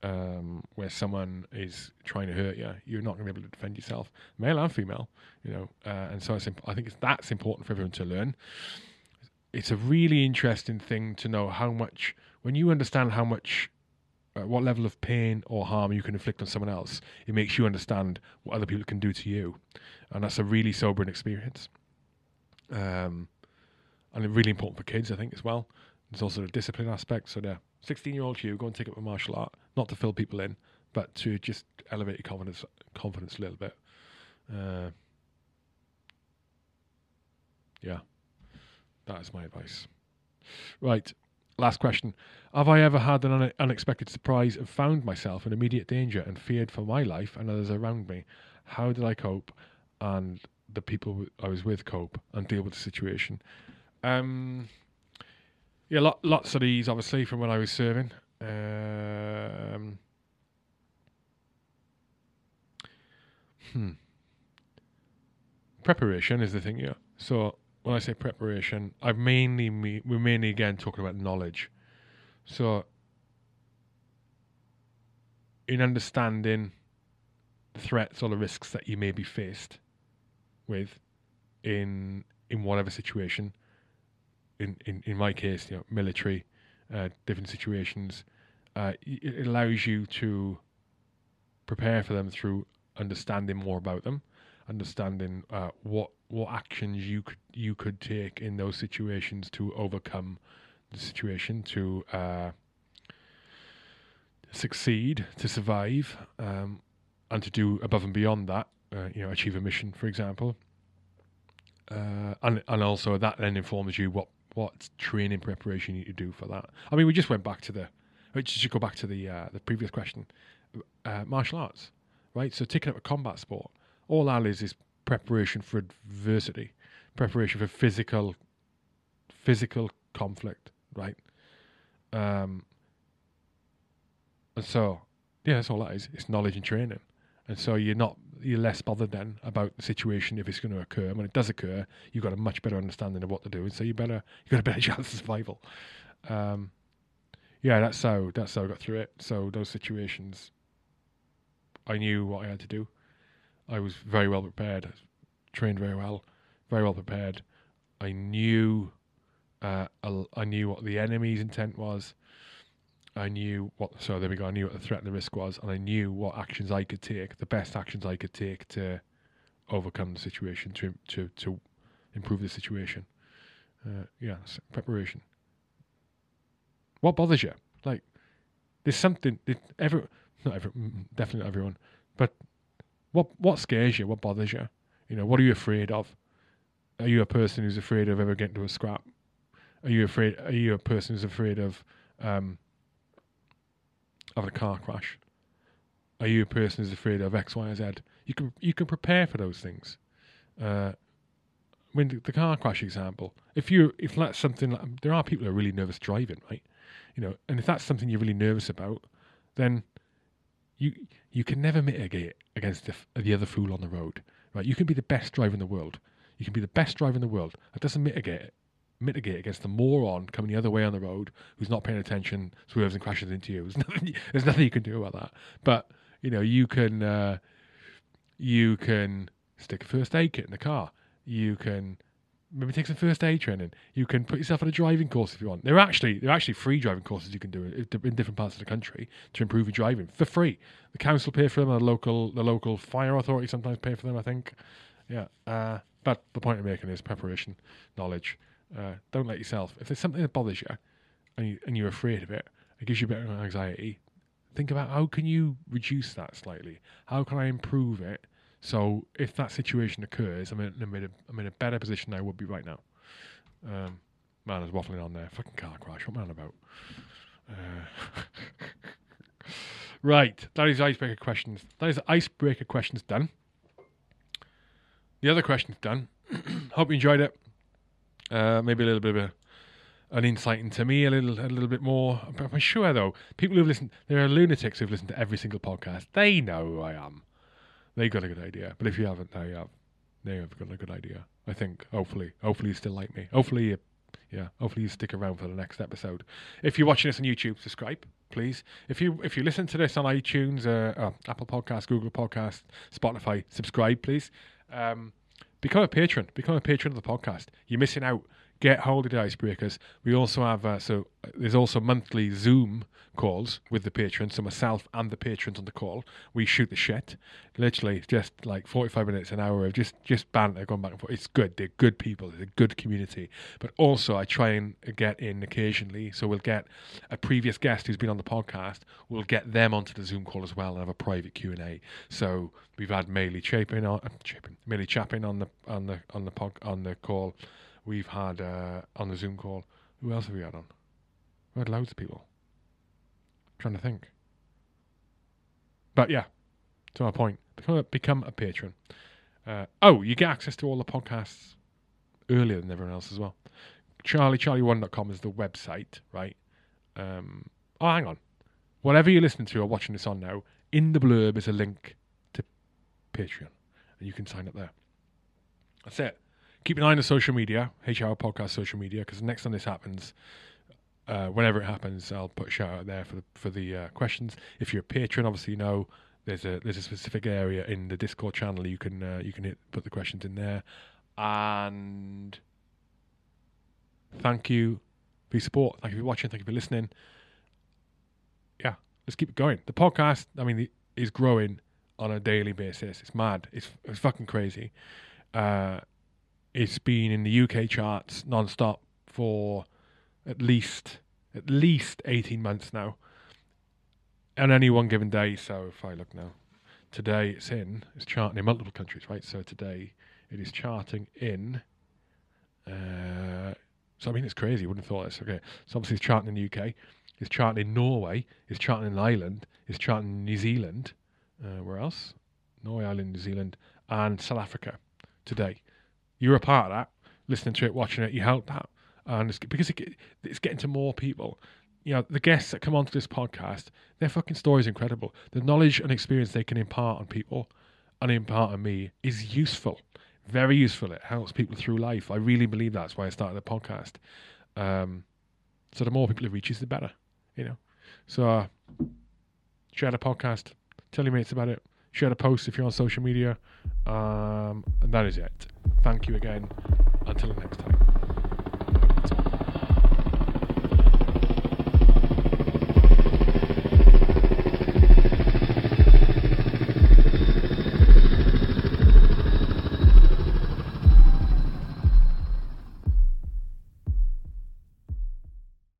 um, where someone is trying to hurt you, you're not going to be able to defend yourself, male and female, you know. Uh, and so imp- I think it's, that's important for everyone to learn. It's a really interesting thing to know how much when you understand how much uh, what level of pain or harm you can inflict on someone else, it makes you understand what other people can do to you, and that's a really sobering experience. Um, and really important for kids, I think, as well. There's also the discipline aspect. So the 16-year-old you go and take up a martial art, not to fill people in, but to just elevate your confidence, confidence a little bit. Uh, yeah, that is my advice. Right, Last question. Have I ever had an unexpected surprise and found myself in immediate danger and feared for my life and others around me? How did I cope? And the people I was with cope and deal with the situation. Um, yeah, lot, lots of these, obviously, from when I was serving. Um, hmm. Preparation is the thing, yeah. So when I say preparation, I've mainly me, we're mainly again talking about knowledge. So in understanding the threats or the risks that you may be faced with in in whatever situation. In in, in my case, you know, military, uh, different situations. Uh, it allows you to prepare for them through understanding more about them, understanding uh, what what actions you could you could take in those situations to overcome the situation to uh, succeed, to survive, um, and to do above and beyond that. Uh, you know, achieve a mission, for example. Uh, and and also that then informs you what what training preparation you need to do for that. I mean, we just went back to the, we should go back to the uh, the previous question, uh, martial arts, right? So taking up a combat sport, all that is is preparation for adversity, preparation for physical physical conflict, right? Um, and so, yeah, that's all that is. It's knowledge and training. And so you're not you're less bothered then about the situation if it's going to occur. When it does occur, you've got a much better understanding of what to do, and so you better you've got a better chance of survival. Um, yeah, that's how that's how I got through it. So those situations, I knew what I had to do. I was very well prepared, trained very well, very well prepared. I knew, uh, I knew what the enemy's intent was. I knew what. So there we go. I knew what the threat and the risk was, and I knew what actions I could take, the best actions I could take to overcome the situation, to to to improve the situation. Uh, yeah, preparation. What bothers you? Like, there's something. Every not every, definitely not everyone, but what what scares you? What bothers you? You know, what are you afraid of? Are you a person who's afraid of ever getting to a scrap? Are you afraid? Are you a person who's afraid of um, having a car crash? Are you a person who's afraid of X, Y, Z? You can you can prepare for those things. Uh, mean, the, the, car crash example. If you if that's something like, there are people who are really nervous driving, right? You know, and if that's something you're really nervous about, then you you can never mitigate against the, the other fool on the road, right? You can be the best driver in the world. You can be the best driver in the world. That doesn't mitigate mitigate against the moron coming the other way on the road who's not paying attention, swerves and crashes into you. There's nothing, there's nothing you can do about that. But you know, you can uh, you can stick a first aid kit in the car. You can maybe take some first aid training. You can put yourself on a driving course if you want. There are actually there are actually free driving courses you can do in different parts of the country to improve your driving for free. The council pay for them, the local the local fire authority sometimes pay for them. I think. Yeah. Uh, but the point I'm making is preparation, knowledge, uh, don't let yourself. If there's something that bothers you, and you and you're afraid of it, it gives you a bit of anxiety. Think about how can you reduce that slightly. How can I improve it? So if that situation occurs, I'm in, I'm in, a, I'm in a better position than I would be right now. Um, man, I was waffling on there. Fucking car crash. What man about? Uh, right, that is icebreaker questions. That is icebreaker questions done. The other questions done. Hope you enjoyed it. Uh, maybe a little bit of a, an insight into me, a little, a little bit more. I'm sure though, people who've listened, there are lunatics who've listened to every single podcast. They know who I am. They got a good idea. But if you haven't, they have. They have got a good idea. I think. Hopefully, hopefully you still like me. Hopefully, you, yeah. Hopefully you stick around for the next episode. If you're watching this on YouTube, subscribe, please. If you if you listen to this on iTunes, uh, uh, Apple Podcast, Google Podcast, Spotify, subscribe, please. Um, become a patron. Become a patron of the podcast. You're missing out. Get hold of the icebreakers. We also have uh, so uh, there's also monthly Zoom calls with the patrons. So myself and the patrons on the call, we shoot the shit. Literally just like 45 minutes, an hour of just just banter going back and forth. It's good. They're good people. They're a good community. But also I try and get in occasionally. So we'll get a previous guest who's been on the podcast. We'll get them onto the Zoom call as well and have a private Q and A. So we've had Maylee Chapin on uh, Chapin, Chapin on the on the on the pod, on the call. We've had uh, on the Zoom call. Who else have we had on? We had loads of people. I'm trying to think. But yeah, to my point, become a, become a patron. Uh, oh, you get access to all the podcasts earlier than everyone else as well. CharlieCharlie1.com is the website, right? Um, oh, hang on. Whatever you're listening to or watching this on now, in the blurb is a link to Patreon, and you can sign up there. That's it. Keep an eye on the social media, H Hour Podcast social media, because next time this happens, uh, whenever it happens, I'll put a shout out there for the for the uh, questions. If you're a patron, obviously you know there's a there's a specific area in the Discord channel you can uh, you can hit, put the questions in there, and thank you for your support. Thank you for watching. Thank you for listening. Yeah, let's keep it going. The podcast, I mean, is growing on a daily basis. It's mad. It's it's fucking crazy. Uh, it's been in the UK charts non-stop for at least at least 18 months now. On any one given day so if i look now today it's in it's charting in multiple countries right? So today it is charting in uh, so i mean it's crazy wouldn't have thought this okay. So obviously it's charting in the uk it's charting in norway it's charting in ireland it's charting in new zealand uh, where else? Norway ireland new zealand and south africa today you're a part of that listening to it watching it you helped that and it's, because it, it's getting to more people. You know, the guests that come onto this podcast, their fucking story is incredible. The knowledge and experience they can impart on people and impart on me is useful, very useful. It helps people through life. I really believe that's why I started the podcast. Um, so the more people it reaches, the better. You know, so uh, share the podcast, tell your mates about it, share the post if you're on social media, um, and that is it. Thank you again. Until next time.